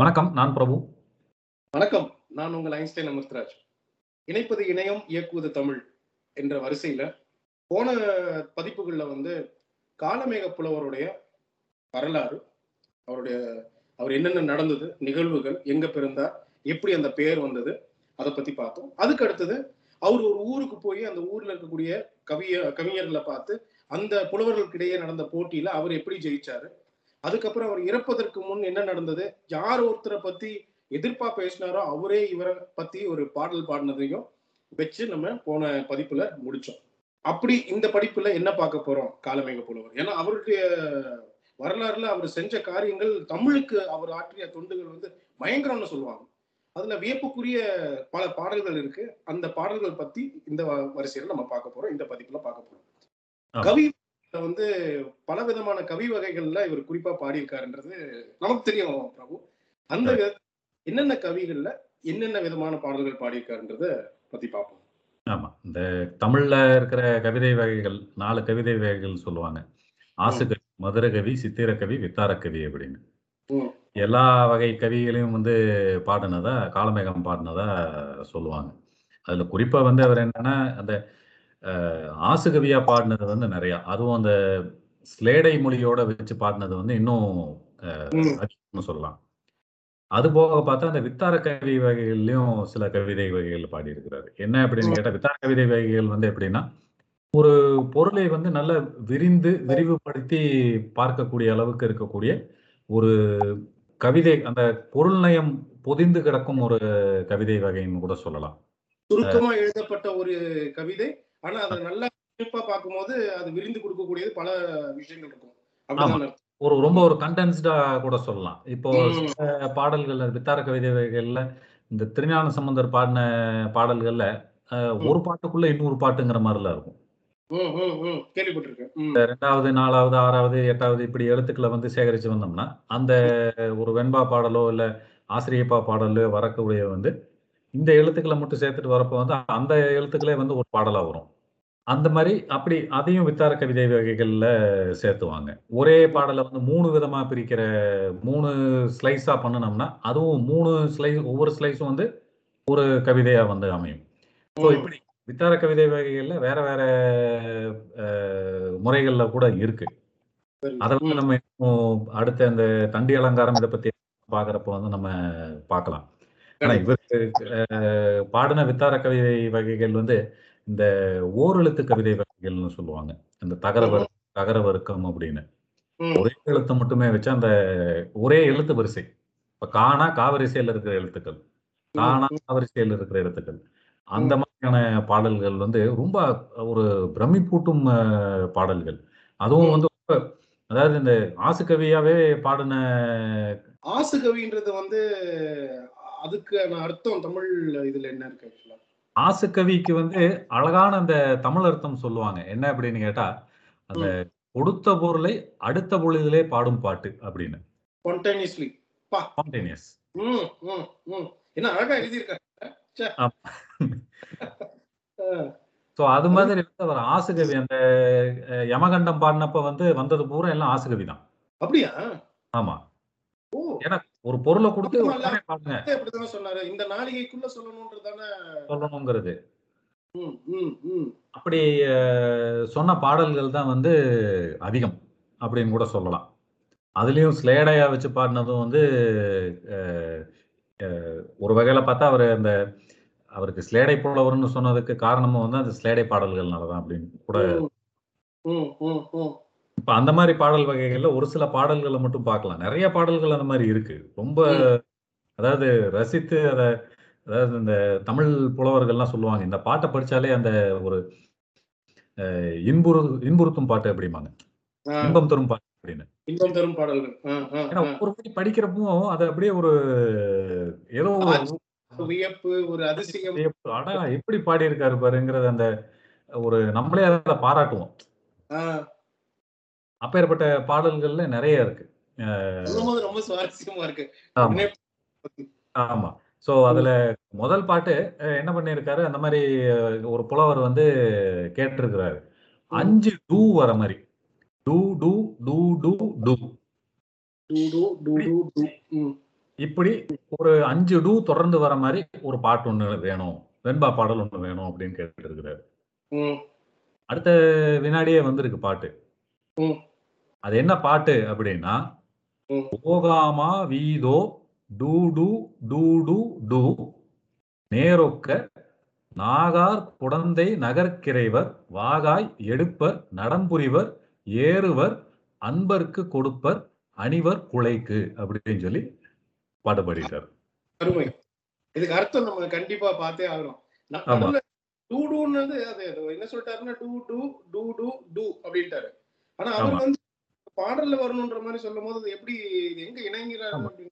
வணக்கம் நான் பிரபு. வணக்கம் நான் உங்கள் ஐன்ஸ்டைன் அமிர்தராஜ். இணைப்பது இணையம் இயக்குவது தமிழ் என்ற வரிசையில போன பதிப்புகள்ல வந்து காலமேக புலவருடைய வரலாறு அவருடைய அவர் என்னென்ன நடந்தது நிகழ்வுகள் எங்க பிறந்தார் எப்படி அந்த பெயர் வந்தது அதை பத்தி பார்த்தோம். அதுக்கு அடுத்தது அவர் ஒரு ஊருக்கு போய் அந்த ஊர்ல இருக்கக்கூடிய கவிய கவிஞர்களை பார்த்து அந்த புலவர்களுக்கு இடையே நடந்த போட்டியில அவர் எப்படி ஜெயிச்சாரு அதுக்கப்புறம் அவர் இறப்பதற்கு முன் என்ன நடந்தது? யார் ஒருத்தரை பத்தி எதிர்ப்பா பேசினாரோ அவரே இவரை பத்தி ஒரு பாடல் பாடினதையும் வச்சு நம்ம போன பதிப்புல முடிச்சோம். அப்படி இந்த படிப்புல என்ன பார்க்க போறோம்? காலமேக புலவர். ஏன்னா அவருடைய வரலாறுல அவர் செஞ்ச காரியங்கள் தமிழுக்கு அவர் ஆற்றிய தொண்டுகள் வந்து பயங்கரம்னு சொல்லுவாங்க. அதுல வியப்புக்குரிய பல பாடல்கள் இருக்கு. அந்த பாடல்கள் பத்தி இந்த வ- வரிசையில நம்ம பார்க்க போறோம். இந்த பதிப்புல பார்க்க போறோம். கவி வந்து பல விதமான கவி வகைகள்ல இவர் குறிப்பா பாடியிருக்காருன்றது நமக்கு தெரியும் பிரபு. அந்த என்னென்ன கவிகள்ல என்னென்ன விதமான பாடல்கள் பாடியிருக்காருன்றத பத்தி பார்ப்போம். ஆமா. இந்த தமிழ்ல இருக்கிற கவிதை வகைகள் நாலு கவிதை வகைகள் சொல்லுவாங்க. ஆசுகவி மதுரகவி சித்திரக்கவி வித்தாரக்கவி அப்படின்னு. எல்லா வகை கவிகளையும் வந்து பாடினதா காலமேகம் பாடினதா சொல்லுவாங்க. அதுல குறிப்பா வந்து அவர் என்னன்னா அந்த ஆசுகவியா பாடினது வந்து நிறைய. அதுவும் அந்த ஸ்லேடை மொழியோட வச்சு பாடினது வந்து இன்னும் சொல்லலாம். அது போக பார்த்தா அந்த வித்தார கவி வகைகள்லயும் சில கவிதை வகைகள் பாடியிருக்கிறாரு. என்ன அப்படின்னு கேட்டா வித்தார கவிதை வகைகள் வந்து எப்படின்னா ஒரு பொருளை வந்து நல்ல விரிந்து விரிவுபடுத்தி பார்க்கக்கூடிய அளவுக்கு இருக்கக்கூடிய ஒரு கவிதை அந்த பொருள் நயம் பொதிந்து கிடக்கும் ஒரு கவிதை வகைன்னு கூட சொல்லலாம். சுருக்கமா எழுதப்பட்ட ஒரு கவிதை. ஆனா அதை நல்லா குறிப்பா பார்க்கும்போது அது விரிந்து கொடுக்கக்கூடியது பல விஷயங்கள் இருக்கும். அப்படிதான். ஒரு ரொம்ப ஒரு கண்டென்ஸ்டா கூட சொல்லலாம். இப்போ ம். சில பாடல்கள் வித்தார கவிதை வகைகள்ல இந்த திருஞான சம்பந்தர் பாடின பாடல்கள்ல. ஒரு பாட்டுக்குள்ள இன்னொரு பாட்டுங்கிற மாதிரிலாம் இருக்கும். ரெண்டாவது நாலாவது ஆறாவது எட்டாவது இப்படி எழுத்துக்களை வந்து சேகரிச்சு வந்தோம்னா அந்த ஒரு வெண்பா பாடலோ இல்ல ஆசிரியப்பா பாடலோ வரக்கூடிய வந்து இந்த எழுத்துக்களை மட்டும் சேர்த்துட்டு வரப்போ வந்து அந்த எழுத்துக்களே வந்து ஒரு பாடலா வரும் அந்த மாதிரி அப்படி அதையும் வித்தார கவிதை வகைகள்ல சேர்த்துவாங்க ஒரே பாடலை வந்து மூணு விதமா பிரிக்கிற மூணு ஸ்லைஸா பண்ணனோம்னா அதுவும் மூணு ஸ்லைஸ் ஒவ்வொரு ஸ்லைஸும் வந்து ஒரு கவிதையா வந்து அமையும் ஸோ. இப்படி வித்தார கவிதை வகைகள்ல வேற வேற முறைகள்ல கூட இருக்கு சரி. அதை வந்து ம். நம்ம அடுத்த இந்த தண்டி அலங்காரம் இதை பத்தி பாக்குறப்ப வந்து நம்ம பார்க்கலாம் ஆனா இவருக்கு பாடின வித்தார கவிதை வகைகள் வந்து இந்த ஓரெழுத்து கவிதை வகைகள்னு சொல்லுவாங்க. இந்த தகர வரு தகர வர்க்கம் அப்படின்னு. ஒரே எழுத்தை மட்டுமே வச்சு அந்த ஒரே எழுத்து வரிசை. இப்ப காணா காவரிசையில் இருக்கிற எழுத்துக்கள். காணா காவரிசையில் இருக்கிற எழுத்துக்கள். அந்த மாதிரியான பாடல்கள் வந்து ரொம்ப ஒரு பிரமிப்பூட்டும் பாடல்கள். அதுவும் வந்து ரொம்ப அதாவது இந்த ஆசுகவியாவே பாடின ஆசு கவின்றது வந்து அதுக்கான அர்த்தம் தமிழ் இதுல என்ன இருக்கு ஆக்சுவலா ஆசுகவிக்கு வந்து அழகான அந்த தமிழ் அர்த்தம் சொல்லுவாங்க. என்ன அப்படின்னு கேட்டா அந்த கொடுத்த பொருளை அடுத்த பொழுதிலே பாடும் பாட்டு அப்படின்னு. என்ன அழகா எழுதியிருக்காங்க ஸோ அது மாதிரி வந்து அவர் ஆசுகவி அந்த யமகண்டம் பாடினப்ப வந்து வந்தது பூரா எல்லாம் ஆசுகவி தான் அப்படியா? ஆமா. ஓ. ஏன்னா ஒரு பொருளை கொடுத்து அப்படித்தானே சொன்னாரு? இந்த நாளிகைக்குள்ள சொல்லணும்ன்றதானே சொல்லணுங்கிறது. அப்படி சொன்ன பாடல்கள் தான் வந்து அதிகம் அப்படின்னு கூட சொல்லலாம். அதுலயும் ஸ்லேடையா வச்சு பாடினதும் வந்து ஒரு வகையில பார்த்தா அவர் அந்த அவருக்கு ஸ்லேடை புலவர்னு சொன்னதுக்கு காரணமும் வந்து அந்த ஸ்லேடை பாடல்கள்னால தான் அப்படின்னு கூட இப்ப அந்த மாதிரி பாடல் வகைகள்ல ஒரு சில பாடல்களை மட்டும் பார்க்கலாம். நிறைய பாடல்கள் அந்த மாதிரி இருக்கு. ரொம்ப அதாவது ரசித்து அத அதாவது இந்த தமிழ் புலவர்கள்லாம் சொல்லுவாங்க இந்த பாட்டை படிச்சாலே அந்த ஒரு இன்புறு இன்புறுத்தும் பாட்டு அப்படிம்பாங்க. இன்பம் தரும் பாட்டு அப்படின்னு. இன்பம் தரும் பாடல்கள். ஏன்னா. ஒரு வாட்டி படிக்கிறப்போ அது அப்படியே ஒரு ஏதோ ஒரு வியப்பு ஒரு அதிசயம். அடா எப்படி பாடியிருக்காரு பாருங்கிறது அந்த ஒரு நம்மளே அதை பாராட்டுவோம். அப்பேற்பட்ட பாடல்கள்ல நிறைய இருக்கு. ரொம்ப சுவாரஸ்யமா இருக்கு. ஆமா. ஸோ அதுல முதல் பாட்டு என்ன பண்ணியிருக்காரு? அந்த மாதிரி ஒரு புலவர் வந்து கேட்டிருக்கிறாரு. அஞ்சு டூ வர மாதிரி. டூ டூ டூ டூ டூ. இப்படி. ஒரு அஞ்சு டூ தொடர்ந்து வர மாதிரி ஒரு பாட்டு ஒண்ணு வேணும். வெண்பா பாடல் ஒண்ணு வேணும் அப்படின்னு கேட்டு இருக்கிறாரு அடுத்த வினாடியே வந்திருக்கு பாட்டு. அது என்ன பாட்டு அப்படின்னா. ஓகாமா வீதோ டூ டூ டூ டூ டூ நேரொக்க நாகார் குடந்தை நகர்க்கிறைவர் வாகாய் எடுப்பர் நடம்புரிவர் ஏறுவர் அன்பர்க்கு கொடுப்பர் அணிவர் குலைக்கு அப்படின்னு சொல்லி பாட்டு பாடிட்டார் அருமை. இதுக்கு அர்த்தம் நம்ம கண்டிப்பா பார்த்தே ஆகணும். டூ டூன்னு அது என்ன சொல்லிட்டாருன்னா டூ டூ டூ டூ டூ அப்படின்ட்டாரு. ஆனா அவர். வந்து பாடல்ல வரணுன்ற மாதிரி சொல்லும் போது அது எப்படி இது எங்க இணைங்கிறாரு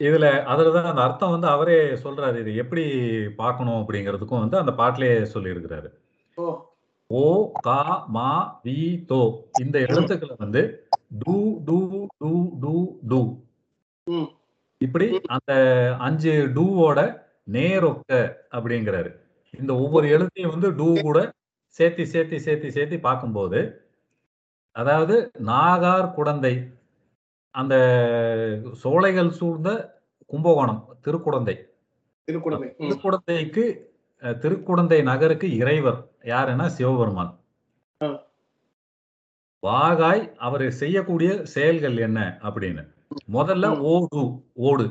இதுல அதுலதான் அந்த அர்த்தம் வந்து அவரே சொல்றாரு இது எப்படி பார்க்கணும் அப்படிங்கிறதுக்கும் வந்து அந்த பாட்டிலே சொல்லி இருக்கிறாரு ஓ கா மா வி தோ இந்த எழுத்துக்களை வந்து டூ டூ டூ டூ டூ. இப்படி அந்த அஞ்சு டூவோட நேரொக்க அப்படிங்கிறாரு. இந்த ஒவ்வொரு எழுத்தையும் வந்து டூ கூட சேர்த்தி சேர்த்தி சேர்த்தி சேர்த்தி பார்க்கும்போது அதாவது நாகார் குடந்தை அந்த சோலைகள் சூழ்ந்த கும்பகோணம் திருக்குடந்தை. திருக்குடமை ம். திருக்குடந்தைக்கு திருக்குடந்தை நகருக்கு இறைவர். யாருன்னா சிவபெருமான். வாகாய் அவர் செய்யக்கூடிய செயல்கள் என்ன அப்படின்னு. முதல்ல. ஓடு ஓடு.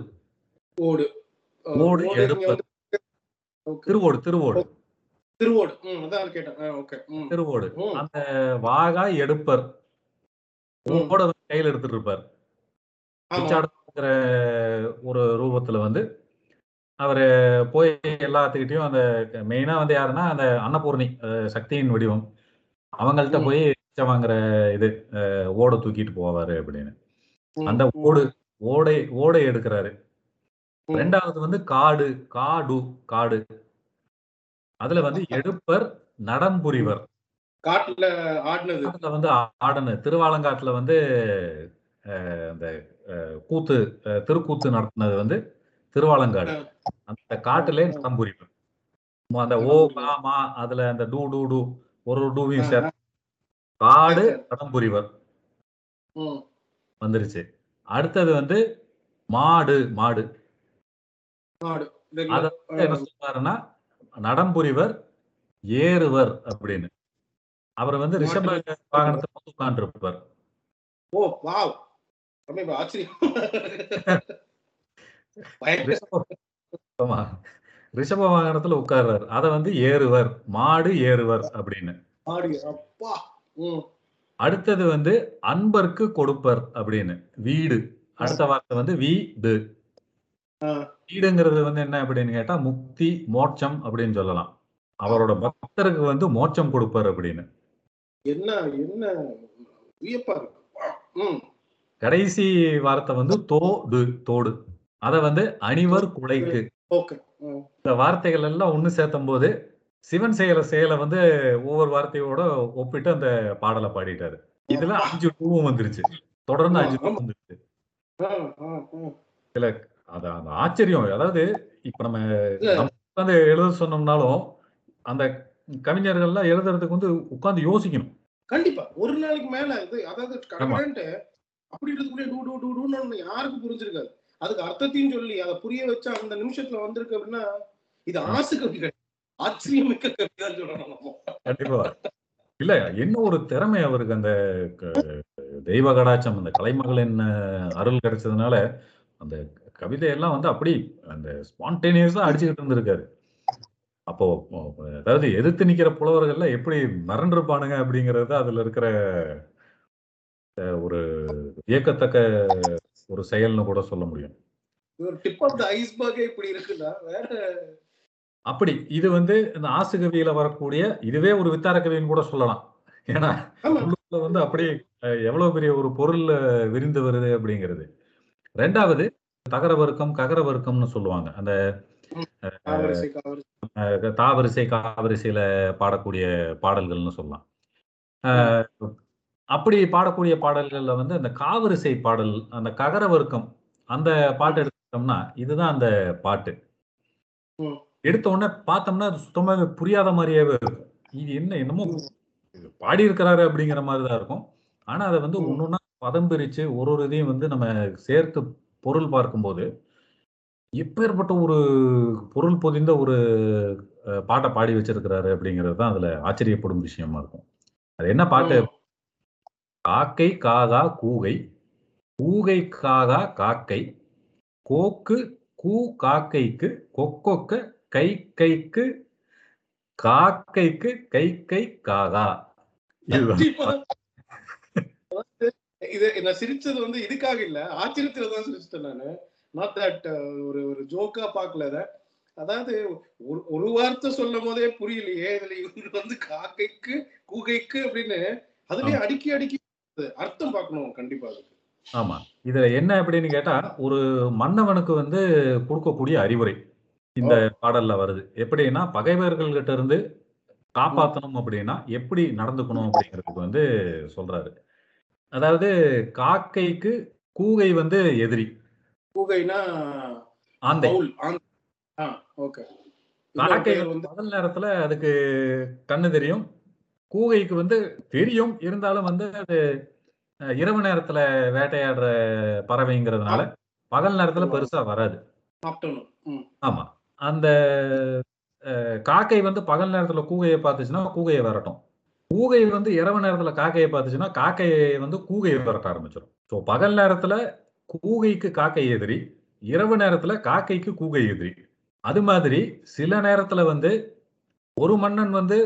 ஓடு. ஓடு Okay. திருவோடு திருவோடு. திருவோடு. திருவோடு. அந்த வாகாய் எடுப்பர். வந்து கையில் எடுத்துட்டு இருப்பார். ஒரு ரூபத்துல வந்து அவரு போய் எல்லாத்துக்கிட்டையும் அந்த மெயினா வந்து யாருன்னா அந்த அன்னபூர்ணி சக்தியின் வடிவம். அவங்கள்ட்ட. போய் பிச்சை வாங்குற இது ஓட தூக்கிட்டு போவாரு அப்படின்னு. அந்த ஓடு ஓடை ஓடை எடுக்கிறாரு. ரெண்டாவது வந்து காடு காடு காடு. அதுல வந்து எடுப்பர் நடம்புரிவர் காட்டுல ஆடினது. வந்து ஆடனு. திருவாலங்காட்டுல வந்து அந்த கூத்து திருக்கூத்து நடத்தினது வந்து திருவாலங்காடு. அந்த காட்டுல மு- அந்த ஓ கா மா அதுல அந்த டூ டூ டூ ஒரு டூவையும் சேர்த்து காடு. நடம்புரிவர் வந்துருச்சு. அடுத்தது வந்து மாடு மாடு. என்ன சொல்றாருன்னா நடம்புரிவர் ஏறுவர் அப்படின்னு. அவர் வந்து ரிஷப வாகனத்தை வந்து உட்கார்ந்துருப்பார். ஓ வாவ். ரொம்ப ஆச்சரியம். ரிஷப வாகனத்துல உட்கார்றாரு. அத வந்து ஏறுவர். மாடு ஏறுவர் அப்படின்னு. அடுத்தது வந்து அன்பர்க்கு கொடுப்பர் அப்படின்னு. வீடு. அடுத்த வார்த்தை வந்து வீடு. வீடுங்கிறது வந்து என்ன அப்படின்னு கேட்டா முக்தி மோட்சம் அப்படின்னு சொல்லலாம். அவரோட பக்தருக்கு வந்து மோட்சம் கொடுப்பார் அப்படின்னு. என்ன என்ன? வியப்பா இருக்கு. கடைசி வார்த்தை வந்து தோடு தோடு. அத வந்து அணிவர் குலைக்கு. இந்த வார்த்தைகள் எல்லாம் ஒண்ணு சேர்த்தும் போது சிவன் செய்யற செயலை வந்து ஒவ்வொரு வார்த்தையோட ஒப்பிட்டு அந்த பாடலை பாடிட்டாரு. இதுல அஞ்சு டூவும் வந்துருச்சு. தொடர்ந்து அஞ்சு டூ வந்துருச்சு. ஆ. அது அந்த ஆச்சரியம். அதாவது இப்ப நம்ம இல்ல. உட்காந்து எழுத சொன்னோம்னாலும் அந்த கவிஞர்கள்லாம் எழுதுறதுக்கு வந்து உட்கார்ந்து யோசிக்கணும். கண்டிப்பா. ஒரு நாளைக்கு மேல இது அதாவது கடகடன்ட்டு அப்படி இருக்கிறதுக்குள்ளே டூ டூ டூ டூன்னு யாருக்கும் புரிஞ்சிருக்காது. அதுக்கு அர்த்தத்தையும் சொல்லி அதை புரிய வச்சா அந்த நிமிஷத்துல வந்திருக்கு அப்படின்னா இது ஆசு கவிகள் ஆச்சரியமிக்க கவிதான் சொல்லணும் கண்டிப்பா. இல்ல என்ன ஒரு திறமை அவருக்கு அந்த தெய்வ கடாட்சம் அந்த கலைமகளின் அருள் கிடைச்சதுனால அந்த கவிதையெல்லாம் வந்து அப்படி அந்த ஸ்பான்டேனியஸா அடிச்சுக்கிட்டு இருந்திருக்காரு. அப்போ அதாவது எதிர்த்து நிக்கிற புலவர்கள்லாம் எப்படி மிரண்டிருப்பானுங்க அப்படிங்கிறது அதுல இருக்கிற ஒரு வியக்கத்தக்க ஒரு செயல்னு கூட சொல்ல முடியும். அப்படி இது வந்து இந்த ஆசுகவியில வரக்கூடிய இதுவே ஒரு வித்தார கவின்னு கூட சொல்லலாம். ஏன்னா வந்து அப்படியே அஹ், எவ்வளவு பெரிய ஒரு பொருள் விரிந்து வருது அப்படிங்கிறது. ரெண்டாவது தகர வர்க்கம் ககர வர்க்கம்னு சொல்லுவாங்க. அந்த தாவரிசை காவரிசையில பாடக்கூடிய பாடல்கள்னு சொல்லலாம். அப்படி பாடக்கூடிய பாடல்கள்ல வந்து அந்த காவரிசை பாடல் அந்த ககர வர்க்கம் அந்த பாட்டு எடுத்துட்டோம்னா இதுதான் அந்த பாட்டு. எடுத்த உடனே பார்த்தோம்னா அது சுத்தமாவே புரியாத மாதிரியாவே இருக்கும். இது என்ன என்னமோ பாடி இருக்கிறாரு அப்படிங்கிற மாதிரி தான் இருக்கும். ஆனா அதை வந்து. ஒன்னொன்னா பதம் பிரிச்சு ஒரு ஒரு இதையும் வந்து நம்ம சேர்த்து பொருள் பார்க்கும்போது எப்பேற்பட்ட ஒரு பொருள் பொதிந்த ஒரு பாட்டை பாடி வச்சிருக்கிறாரு அப்படிங்கிறது தான் அதுல ஆச்சரியப்படும் விஷயமா இருக்கும் அது என்ன பாட்டு. காக்கை காகா கூகை கூகை காகா காக்கை கோக்கு கூ காக்கைக்கு கொக்கொக்க கை கைக்கு காக்கைக்கு கை கை காகா. இது நான் சிரிச்சது வந்து இதுக்காக இல்ல ஆச்சரியத்துல தான் சிரிச்சிட்டேன் நானு நாட் தட் ஒரு ஒரு ஜோக்கா பார்க்கல அத. அதாவது ஒரு ஒரு வார்த்தை சொல்லும் போதே புரியலையே இதுல இவங்க வந்து காக்கைக்கு கூகைக்கு அப்படின்னு அதுலயே அடுக்கி அடுக்கி அர்த்தம் பார்க்கணும் கண்டிப்பா அதுக்கு. ஆமா. இதுல என்ன அப்படின்னு கேட்டா ஒரு மன்னவனுக்கு வந்து கொடுக்கக்கூடிய அறிவுரை இந்த பாடல்ல வருது. எப்படின்னா பகைவர்கள் கிட்ட இருந்து காப்பாத்தணும் அப்படின்னா எப்படி நடந்துக்கணும் அப்படிங்கிறதுக்கு வந்து சொல்றாரு. அதாவது காக்கைக்கு கூகை வந்து எதிரி. கூகைனா ஆந்தை. ஓகே பகல் நேரத்துல அதுக்கு கண்ணு தெரியும். கூகைக்கு வந்து தெரியும். இருந்தாலும் வந்து அது இரவு நேரத்துல வேட்டையாடுற பறவைங்கிறதுனால பகல் நேரத்துல பெருசா வராது. ஆமா. அந்த காக்கை வந்து பகல் நேரத்துல கூகையை பார்த்துச்சுன்னா கூகையை விரட்டும். கூகை வந்து இரவு நேரத்துல காக்கையை பார்த்துச்சுன்னா காக்கையை வந்து கூகையை விரட்ட ஆரம்பிச்சிடும் ஸோ பகல் நேரத்துல கூகைக்கு காக்கை எதிரி இரவு நேரத்துல காக்கைக்கு கூகை எதிரி. அது மாதிரி சில நேரத்துல வந்து ஒரு மன்னன் வந்து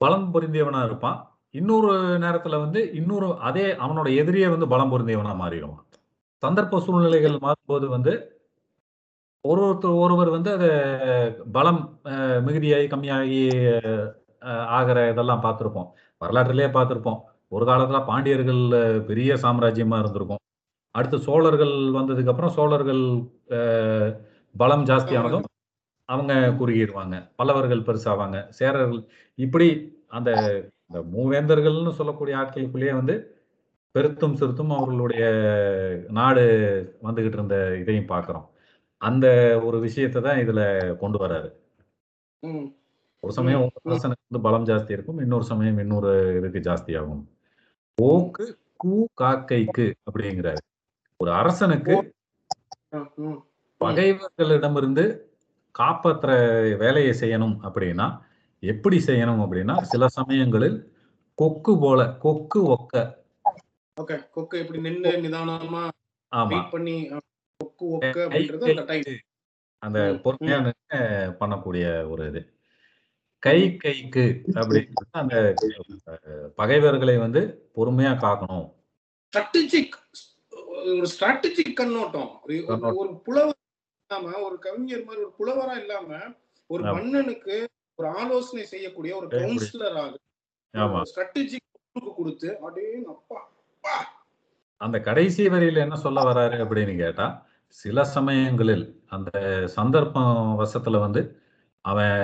பலம் பொருந்தியவனா இருப்பான். இன்னொரு நேரத்துல வந்து இன்னொரு அதே அவனோட எதிரியே வந்து பலம் பொருந்தியவனா மாறிடுவான். சந்தர்ப்ப சூழ்நிலைகள் மாறும்போது வந்து ஒரு ஒருத்தர் ஒருவர் வந்து அதை பலம் மிகுதியாகி கம்மியாகி ஆகிற இதெல்லாம் பார்த்துருப்போம். வரலாற்றிலேயே பார்த்துருப்போம். ஒரு காலத்துல பாண்டியர்கள் பெரிய சாம்ராஜ்யமா இருந்திருக்கும். அடுத்து சோழர்கள் வந்ததுக்கு அப்புறம் சோழர்கள் பலம் ஜாஸ்தியானதும் அவங்க குறுகிடுவாங்க. பல்லவர்கள் பெருசாவாங்க. சேரர்கள் இப்படி அந்த இந்த மூவேந்தர்கள்னு சொல்லக்கூடிய ஆட்களுக்குள்ளேயே வந்து பெருத்தும் சிறுத்தும் அவர்களுடைய நாடு வந்துகிட்டு இருந்த இதையும் பார்க்கிறோம். அந்த ஒரு விஷயத்தை தான் இதுல கொண்டு வராரு. ஒரு சமயம் அரசனுக்கு வந்து பலம் ஜாஸ்தி இருக்கும். இன்னொரு சமயம் இன்னொரு இதுக்கு ஜாஸ்தி ஆகும். போக்கு கூ காக்கைக்கு அப்படிங்கிறாரு. ஒரு அரசனுக்கு பகைவர்களிடமிருந்து காப்பாற்றுற வேலையை செய்யணும் அப்படின்னா எப்படி செய்யணும் அப்படின்னா சில சமயங்களில் கொக்கு போல கொக்கு ஒக்க. ஓகே கொக்கு எப்படி நின்னு நிதானமா ஆமா. பண்ணி கொக்கு ஒக்க அப்படின்றது அந்த பொறுமையா பண்ணக்கூடிய ஒரு இது. கை கைக்கு அப்படிங்கிறது அந்த பகைவர்களை வந்து பொறுமையா காக்கணும். ஸ்ட்ராட்டஜிக் ஒரு ஸ்ட்ராட்டஜிக் கண்ணோட்டம் ஒரு புலவர் இல்லாம ஒரு கவிஞர் மாதிரி ஒரு புலவரா இல்லாம ஒரு. மன்னனுக்கு ஒரு ஆலோசனை செய்யக்கூடிய ஒரு. கவுன்சிலராக ஆமா ஸ்ட்ராட்டஜிக் கொடுத்து அடே அப்பா. அந்த கடைசி வரியில என்ன சொல்ல வராரு அப்படின்னு கேட்டா சில சமயங்களில் அந்த சந்தர்ப்பம் வசத்துல வந்து அவன்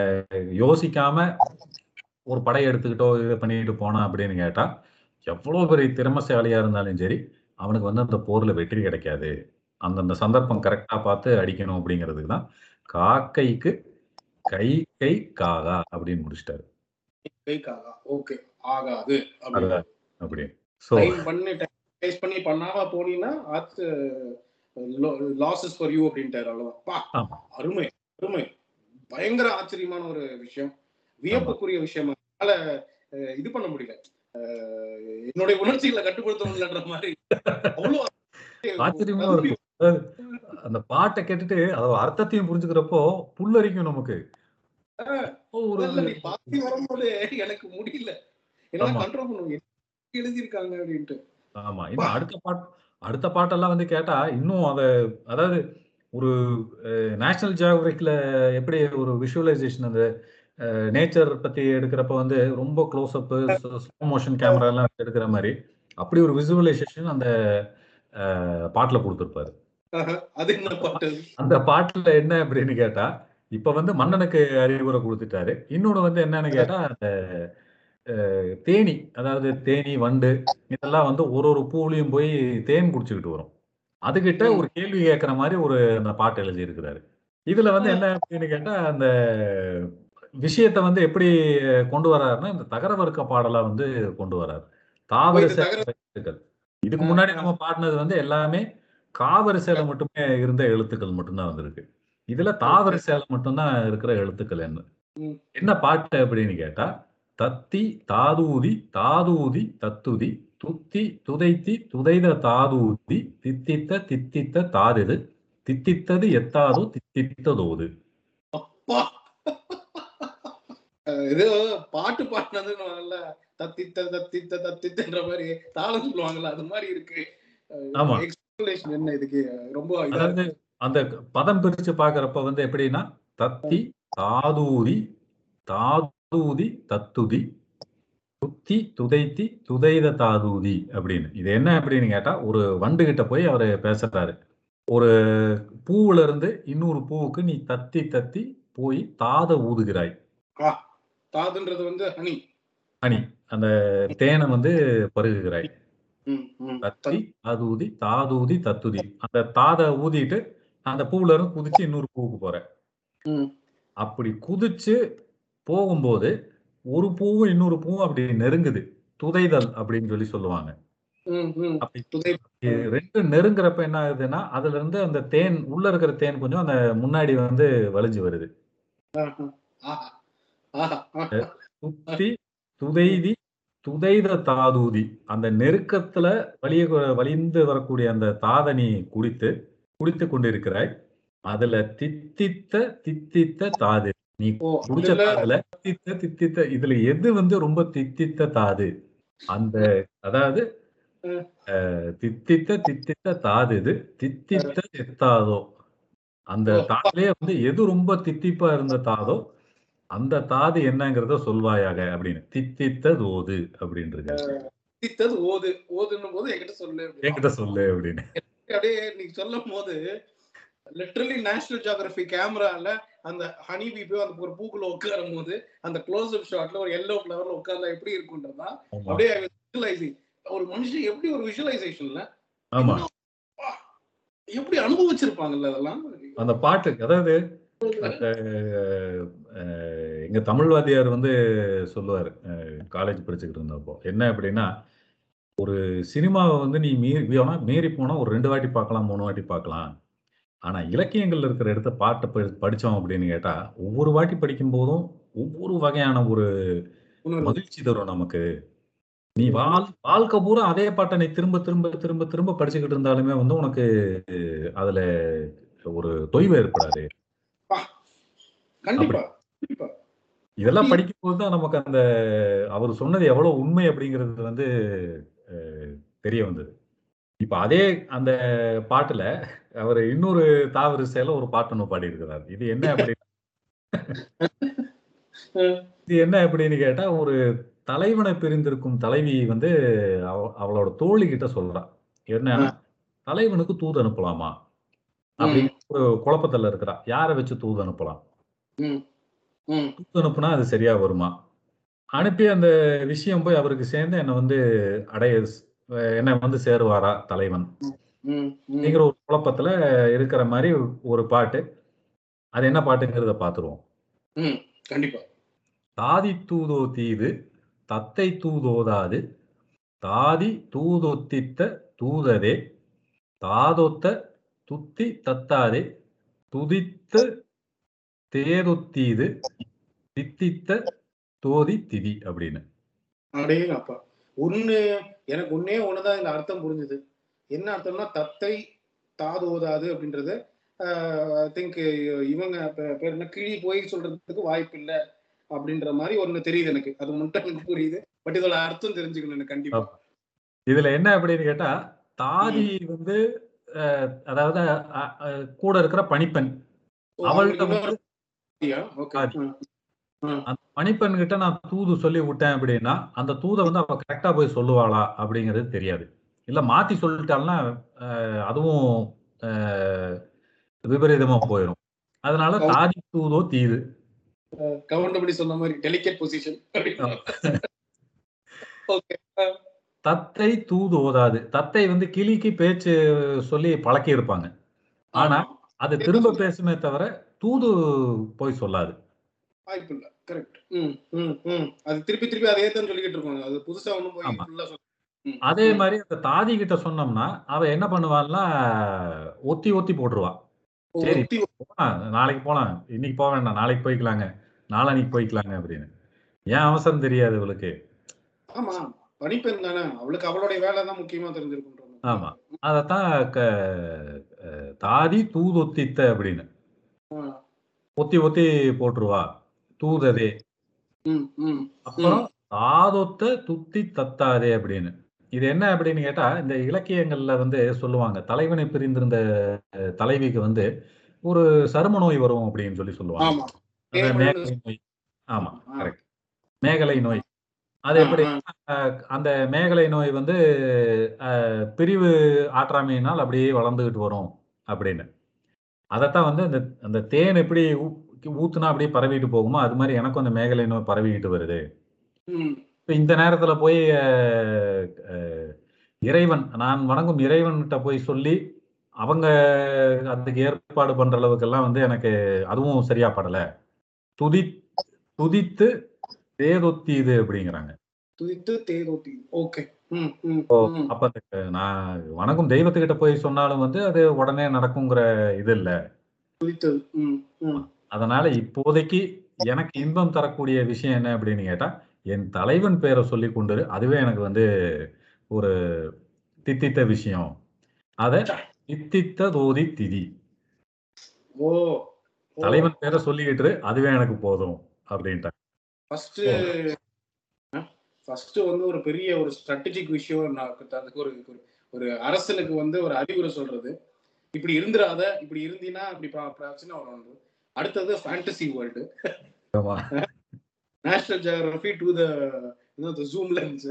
யோசிக்காம ஒரு படை எடுத்துக்கிட்டோ இதை பண்ணிட்டு போனான் அப்படின்னு கேட்டா எவ்வளவு பெரிய திறமசாலியா இருந்தாலும் சரி அவனுக்கு வந்து அந்த போர்ல வெற்றி கிடைக்காது. அந்தந்த சந்தர்ப்பம் கரெக்டா பார்த்து அடிக்கணும் அப்படிங்கிறதுக்கு தான் காக்கைக்கு கை கை காகா அப்படின்னு முடிச்சிட்டாரு. கைக்காக ஓகே. ஆகாது அப்படி. டைம் பண்ணி வேஸ்ட் பண்ணி பண்ணாம போனீங்கன்னா ஆத்து லாசஸ் ஃபார் யூ அப்படின்ட்டாரு. அவ்வளவுதான். அருமை அருமை. பயங்கர ஆச்சரியமான ஒரு விஷயம். வியப்புக்குரிய விஷயம். அதனால இது பண்ண முடியல. என்னுடைய உணர்ச்சிகளை கட்டுப்படுத்த முடியலன்ற மாதிரி அவ்வளவு ஆச்சரியமா இருக்கும். அந்த பாட்டை கேட்டுட்டு அதோட அர்த்தத்தையும் புரிஞ்சுக்கிறப்போ புல்லரிக்கும் நமக்கு. வரும்போது எனக்கு முடியல. முடியும் எழுதியிருக்காங்க அப்படின்ட்டு. ஆமா. இன்னும் அடுத்த பாட் அடுத்த பாட்டெல்லாம் வந்து கேட்டா இன்னும் அத அதாவது ஒரு நேஷனல் ஜியோகிராஃபிக்ல எப்படி ஒரு விஷுவலைசேஷன் அந்த நேச்சர் பத்தி எடுக்கிறப்ப வந்து ரொம்ப close up slow motion camera எல்லாம் எடுக்கிற மாதிரி அப்படி ஒரு விசுவலைசேஷன் அந்த பாட்டுல கொடுத்துருப்பாரு. அந்த பாட்டுல என்ன அப்படின்னு கேட்டா இப்ப வந்து மன்னனுக்கு அறிவுரை கொடுத்துட்டாரு. இன்னொன்னு வந்து என்னன்னு கேட்டா அந்த தேனி அதாவது தேனி வண்டு இதெல்லாம் வந்து ஒரு ஒரு பூலையும் போய் தேன் குடிச்சுக்கிட்டு வரும். அதுகிட்ட ஒரு கேள்வி கேட்கிற மாதிரி ஒரு அந்த பாட்டு எழுதி இருக்கிறாரு இதுல வந்து என்ன அப்படின்னு கேட்டா அந்த விஷயத்தை வந்து எப்படி கொண்டு வர்றாருன்னா இந்த தகர வர்க்க பாடலா வந்து கொண்டு வர்றாரு தாவரிசை தகர- எழுத்துக்கள். இதுக்கு முன்னாடி நம்ம பாடினது வந்து எல்லாமே காவரிசையில மட்டுமே இருந்த எழுத்துக்கள் மட்டும்தான் வந்திருக்கு. இதுல தாவர சேலை மட்டும்தான் இருக்கிற எழுத்துக்கள் என்ன. என்ன பாட்டு அப்படின்னு கேட்டா தத்தி தாதூதி தாதூதி தத்துதி துத்தி துதைத்தி துதைத தாதூதி தித்தித்த தித்தித்த தாதிது தித்தித்தது எத்தாதோ தித்தித்ததோது அப்பா! இது பாட்டு பாடினது நல்ல தத்தித்த தத்தித்த தத்தித்தன்ற மாதிரி தாளம் சொல்லுவாங்கல்ல அது மாதிரி இருக்கு. எக்ஸ்பிளேஷன் என்ன இதுக்கு? ரொம்ப அந்த பதம் பிரிச்சு பாக்குறப்ப வந்து எப்படின்னா தத்தி தாதூதி தாதூதி தத்துதி துத்தி துதைத்தி துதைத தாதூதி அப்படின்னு. இது என்ன அப்படின்னு கேட்டா ஒரு வண்டு கிட்ட போய் அவரு பேசுறாரு. ஒரு பூவுல இருந்து இன்னொரு பூவுக்கு நீ தத்தி தத்தி போய் தாத ஊதுகிறாய். தாதுன்றது வந்து ஹனி. அணி அந்த தேனை வந்து பருகுகிறாய். ம், ம். தத்தி தாதூதி தாதூதி தத்துதி. அந்த தாத ஊதிட்டு அந்த பூவுல இருந்து குதிச்சு இன்னொரு பூவுக்கு போற. அப்படி குதிச்சு போகும்போது ஒரு பூவும் இன்னொரு பூவும் அப்படி நெருங்குது. துதைதல் அப்படின்னு சொல்லி சொல்லுவாங்க. துதை ரெண்டு நெருங்குறப்ப என்ன ஆகுதுன்னா அதுல இருந்து அந்த தேன் உள்ள இருக்கிற தேன் கொஞ்சம் அந்த முன்னாடி வந்து வலிஞ்சு வருது. ஆஹா. துத்தி துதைதி துதைத தாதூதி. அந்த நெருக்கத்துல வலிய வலிந்து வரக்கூடிய அந்த தாதனி குடித்து குடித்து கொண்டிருக்கிறாய். அதுல தித்தித்த தித்தித்த தாது. நீ குடிச்ச தாதுல தித்தித்த தித்தித்த இதுல எது வந்து ரொம்ப தித்தித்த தாது? அந்த அதாவது தித்தித்த தித்தித்த தாது இது. தித்தித்த எத்தாதோ அந்த. தாதுலயே வந்து எது ரொம்ப தித்திப்பா இருந்த தாதோ அந்த தாது என்னங்கிறத சொல்வாயாக அப்படின்னு. தித்தித்த தோது அப்படின்றது தித்தது ஓது. ஓதுன்னும் போது என்கிட்ட சொல்லு. என்கிட்ட சொல்லு அப்படின்னு. அப்படியே நீங்க சொல்லும் போது லிட்டரலி நேஷனல் ஜியோகிராபி கேமரால அந்த ஹனி பீ போய் அந்த ஒரு பூக்குள்ள உட்காரும் போது அந்த க்ளோஸ் அப் ஷாட்ல ஒரு எல்லோ ஃபிளவர்ல உட்கார்ந்தா எப்படி இருக்குன்றதா அப்படியே விஷுவலைசிங் ஒரு மனுஷன் எப்படி ஒரு விஷுவலைசேஷன்ல ஆமா. எப்படி அனுபவிச்சிருப்பாங்கல்ல அதெல்லாம்? அந்த பாட்டு அதாவது எங்க தமிழ் வாத்தியார் வந்து சொல்லுவார் காலேஜ் படிச்சுக்கிட்டு இருந்தப்போ. என்ன அப்படின்னா ஒரு சினிமாவை வந்து நீ மீறி வேணா மீறி போனா ஒரு ரெண்டு வாட்டி பார்க்கலாம் மூணு வாட்டி பார்க்கலாம். ஆனா இலக்கியங்கள்ல இருக்கிற இடத்த பாட்டை படி- படிச்சோம் அப்படின்னு கேட்டா ஒவ்வொரு வாட்டி படிக்கும் போதும் ஒவ்வொரு வகையான ஒரு. மகிழ்ச்சி தரும் நமக்கு. நீ வாழ் வாழ்க்கை பூரா அதே பாட்டை நீ திரும்ப திரும்ப திரும்ப திரும்ப படிச்சுக்கிட்டு இருந்தாலுமே வந்து உனக்கு அதுல ஒரு தொய்வு ஏற்படாது. கண்டிப்பா கண்டிப்பா. இதெல்லாம் படிக்கும்போது தான் நமக்கு அந்த அவர் சொன்னது எவ்வளவு உண்மை அப்படிங்கிறது வந்து தெரிய வந்தது. இப்ப அதே அந்த பாட்டுல அவர் இன்னொரு தாவரிசையில ஒரு பாட்டு ஒன்று பாடியிருக்கிறார். இது என்ன அப்படி? இது என்ன அப்படின்னு கேட்டா ஒரு தலைவனை பிரிந்திருக்கும் தலைவி வந்து அவ- அவளோட தோழி கிட்ட சொல்றா. என்ன? தலைவனுக்கு தூது அனுப்பலாமா? அப்படின்னு ஒரு குழப்பத்துல இருக்கிறா. யாரை வச்சு தூது அனுப்பலாம்? அனுப்புனா அது சரியா வருமா? அனுப்பி அந்த விஷயம் போய் அவருக்கு சேர்ந்து என்னை வந்து அடைய என்னை வந்து சேருவாரா தலைவன்? அப்படிங்கிற ஒரு குழப்பத்துல இருக்கிற மாதிரி ஒரு பாட்டு. அது என்ன பாட்டுங்கிறத பார்த்துருவோம் ம் கண்டிப்பா. தாதி தூதோ தீது தத்தை தூதோதாது தாதி தூதொத்தித்த தூததே தாதொத்த துத்தி தத்தாதே துதித்த தேதொத்தீது தித்தித்த தோதி திதி அப்படின்னு. அடே அப்பா ஒண்ணு எனக்கு ஒன்னே ஒண்ணுதான் இந்த அர்த்தம் புரிஞ்சுது. என்ன அர்த்தம்னா தத்தை தாதோதாது அப்படின்றது ஐ திங்க் இவங்க பேர் என்ன கிளி போய் சொல்றதுக்கு வாய்ப்பு இல்லை அப்படின்ற மாதிரி ஒண்ணு தெரியுது எனக்கு. அது மட்டும் எனக்கு புரியுது. பட் இதோட அர்த்தம் தெரிஞ்சுக்கணும் எனக்கு கண்டிப்பா. இதுல என்ன அப்படின்னு கேட்டா தாதி வந்து அதாவது கூட இருக்கிற பணிப்பெண். அவள்கிட்ட அந்த பணிப்பெண் கிட்ட நான் தூது சொல்லி விட்டேன் அப்படின்னா அந்த தூதை வந்து அவ கரெக்டா போய் சொல்லுவாளா அப்படிங்கிறது தெரியாது. இல்ல மாத்தி சொல்லிட்டாள்னா அதுவும் விபரீதமா போயிடும் அதனால தாதி தூதோ தீது. கவுண்டபடி சொன்ன மாதிரி டெலிகேட் பொசிஷன் தத்தை தூது ஓதாது. தத்தை வந்து கிளிக்கு பேச்சு சொல்லி பழக்கி இருப்பாங்க ஆனா அது திரும்ப பேசுமே தவிர தூது போய் சொல்லாது. வாய்ப்பு இல்ல கரெக்ட் அது திருப்பி திருப்பி அதே தான் சொல்லிக்கிட்டு இருக்கோம் அது புதுசா ஒண்ணும் போய் அதே. மாதிரி அந்த தாதி கிட்ட சொன்னோம்னா அவ என்ன பண்ணுவாள்னா ஒத்தி ஒத்தி போட்டுருவா. சரி நாளைக்கு போலாம். இன்னைக்கு போக வேண்டாம். நாளைக்கு போய்க்கலாங்க. நாளான்னைக்கு போய்க்கலாங்க அப்படின்னு. ஏன் அவசரம் தெரியாது இவளுக்கு? ஆமா. பணிப்பெண் தானே. அவளுக்கு அவளுடைய வேலை தான் முக்கியமா தெரிஞ்சிருக்குன்ற ஆமா. அதத்தான் தாதி தூதொத்தித்த அப்படின்னு. ஒத்தி ஒத்தி போட்டுருவா. தூததே. அப்புறம் தாதொத்த துத்தி தத்தாதே அப்படின்னு. இது என்ன அப்படின்னு கேட்டா இந்த இலக்கியங்கள்ல வந்து சொல்லுவாங்க. தலைவனை பிரிந்திருந்த தலைவிக்கு வந்து ஒரு சரும நோய் வரும் அப்படின்னு சொல்லி சொல்லுவாங்க. மேகலை நோய். ஆமா. கரெக்ட் மேகலை நோய். அது எப்படி? அந்த மேகலை நோய் வந்து பிரிவு ஆற்றாமையினால் அப்படியே வளர்ந்துகிட்டு வரும் அப்படின்னு. அதைத்தான் வந்து அந்த அந்த தேன் எப்படி ஊத்துனா அப்படியே பரவிட்டு போகுமோ அது மாதிரி எனக்கும் அந்த மேகலை நோய் பரவிக்கிட்டு வருது. இப்ப இந்த நேரத்துல போய் இறைவன் நான் வணங்கும் இறைவன்கிட்ட போய் சொல்லி அவங்க அதுக்கு ஏற்பாடு பண்ற அளவுக்கெல்லாம் வந்து எனக்கு அதுவும் சரியா படல. துதி துதித்து தேதொத்தி இது அப்படிங்கிறாங்க. துதித்து தேரோட்டி ஓகே. அப்ப நான் வணங்கும் தெய்வத்துக்கிட்ட போய் சொன்னாலும் வந்து அது உடனே நடக்குங்கிற இது இல்ல. அதனால இப்போதைக்கு எனக்கு இன்பம் தரக்கூடிய விஷயம் என்ன அப்படின்னு கேட்டா என் தலைவன் பேரை சொல்லி கொண்டு அதுவே எனக்கு வந்து ஒரு தித்தித்த விஷயம். அத தித்தித்த தோதி திதி. ஓ தலைவன் பேரை சொல்லிக்கிட்டு அதுவே எனக்கு போதும் அப்படின்ட்டு ஃபர்ஸ்ட் வந்து ஒரு பெரிய ஒரு ஸ்ட்ராட்டஜிக் விஷயம் அதுக்கு ஒரு ஒரு- அரசனுக்கு வந்து ஒரு அறிவுரை சொல்றது. இப்படி இருந்துராத இப்படி இருந்தீன்னா இப்படி பிரச்சனை வரும் அடுத்தது fantasy world. National geography to the zoom lens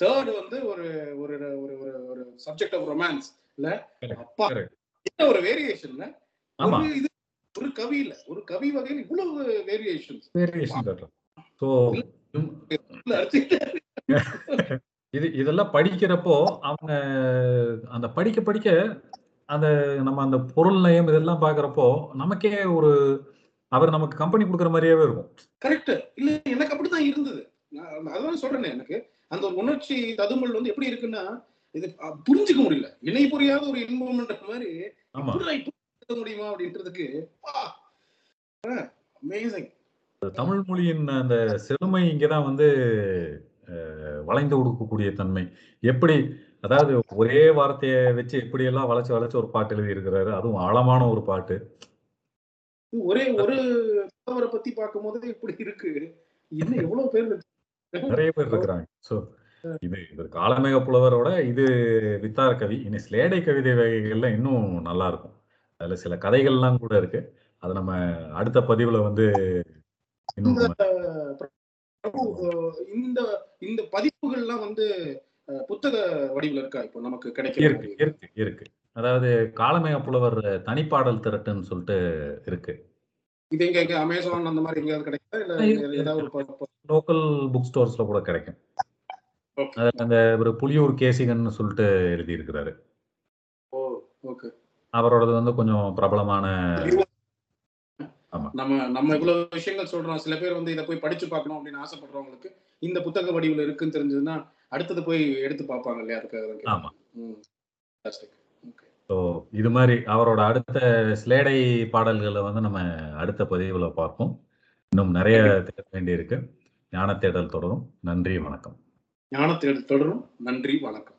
third வந்து ஒரு ஒரு ஒரு ஒரு ஒரு சப்ஜெக்ட் ஆஃப் ரொமான்ஸ் இல்ல? அப்பா. என்ன ஒரு வேரியேஷன் ஆமா. ஒரு இது ஒரு கவி இல்ல. ஒரு கவி வகையில் இவ்வளவு வேரியேஷன் ஸோ இது இதெல்லாம் படிக்கிறப்போ அவங்க அந்த படிக்க படிக்க அந்த நம்ம அந்த பொருள் நயம் இதெல்லாம் பார்க்கறப்போ நமக்கே ஒரு அவர் நமக்கு கம்பெனி கொடுக்குற மாதிரியாவே இருக்கும். கரெக்ட் இல்ல எனக்கு அப்படிதான் இருந்தது. அதான் சொல்றேனே எனக்கு அந்த ஒரு உணர்ச்சி ததுமல் வந்து எப்படி இருக்குன்னா இது புரிஞ்சுக்க முடியல. இணை புரியாத ஒரு இன்பம்ன்ற மாதிரி முடியுமா அப்படின்றதுக்கு அமேசிங் தமிழ் மொழியின் அந்த செழுமை இங்கதான் வந்து வளைந்து கொடுக்கக்கூடிய தன்மை. எப்படி அதாவது ஒரே வார்த்தையை வச்சு எப்படி எல்லாம் வளைச்சு வளைச்சு ஒரு பாட்டு எழுதி இருக்கிறாரு அதுவும் ஆழமான ஒரு பாட்டு. ஒரே ஒரு புலவரை பத்தி பார்க்கும்போது இப்படி இருக்கு. என்ன எவ்வளவு பேர்? நிறைய பேர் இருக்கிறாங்க. சோ இது இது காலமேக புலவரோட இது வித்தார கவி. இனி சிலேடை கவிதை வகைகள்ல இன்னும் நல்லா இருக்கும். அதுல சில கதைகள்லாம் கூட இருக்கு. அதை நம்ம அடுத்த பதிவுல வந்து இன்னும் இந்த இந்த இந்த பதிப்புகள்லாம் வந்து புத்தக வடிவில் இருக்கா? இப்போ நமக்கு கிடைக்கிற இருக்கு? இருக்கு இருக்கு. அதாவது காலமேக புலவர் தனிப்பாடல் திரட்டுன்னு சொல்லிட்டு இருக்கு. இது எங்க எங்க அமேசான் அந்த மாதிரி எங்கேயாவது கிடைக்குதா? இல்ல ஏதாவது லோக்கல் புக் ஸ்டோர்ஸ்ல கூட கிடைக்கும். அந்த ஒரு புலியூர் கேசிகன்னு சொல்லிட்டு எழுதி இருக்கிறாரு அவரோடது வந்து கொஞ்சம் பிரபலமான. நம்ம நம்ம இவ்வளவு விஷயங்கள் சொல்றோம். சில பேர் வந்து இதை போய் படிச்சு பார்க்கணும் அப்படின்னு ஆசைப்படுறவங்களுக்கு இந்த புத்தக வடிவில் இருக்குன்னு தெரிஞ்சதுன்னா அடுத்தது போய் எடுத்து பார்ப்பாங்க இல்லையா? அதுக்காக. ஆமா. ஸோ இது மாதிரி அவரோட அடுத்த ஸ்லேடை பாடல்களை வந்து நம்ம அடுத்த பதிவுல பார்ப்போம். இன்னும் நிறைய தேட வேண்டியிருக்கு. ஞான தேடல் தொடரும். நன்றி வணக்கம். ஞான தேடல் தொடரும். நன்றி வணக்கம்.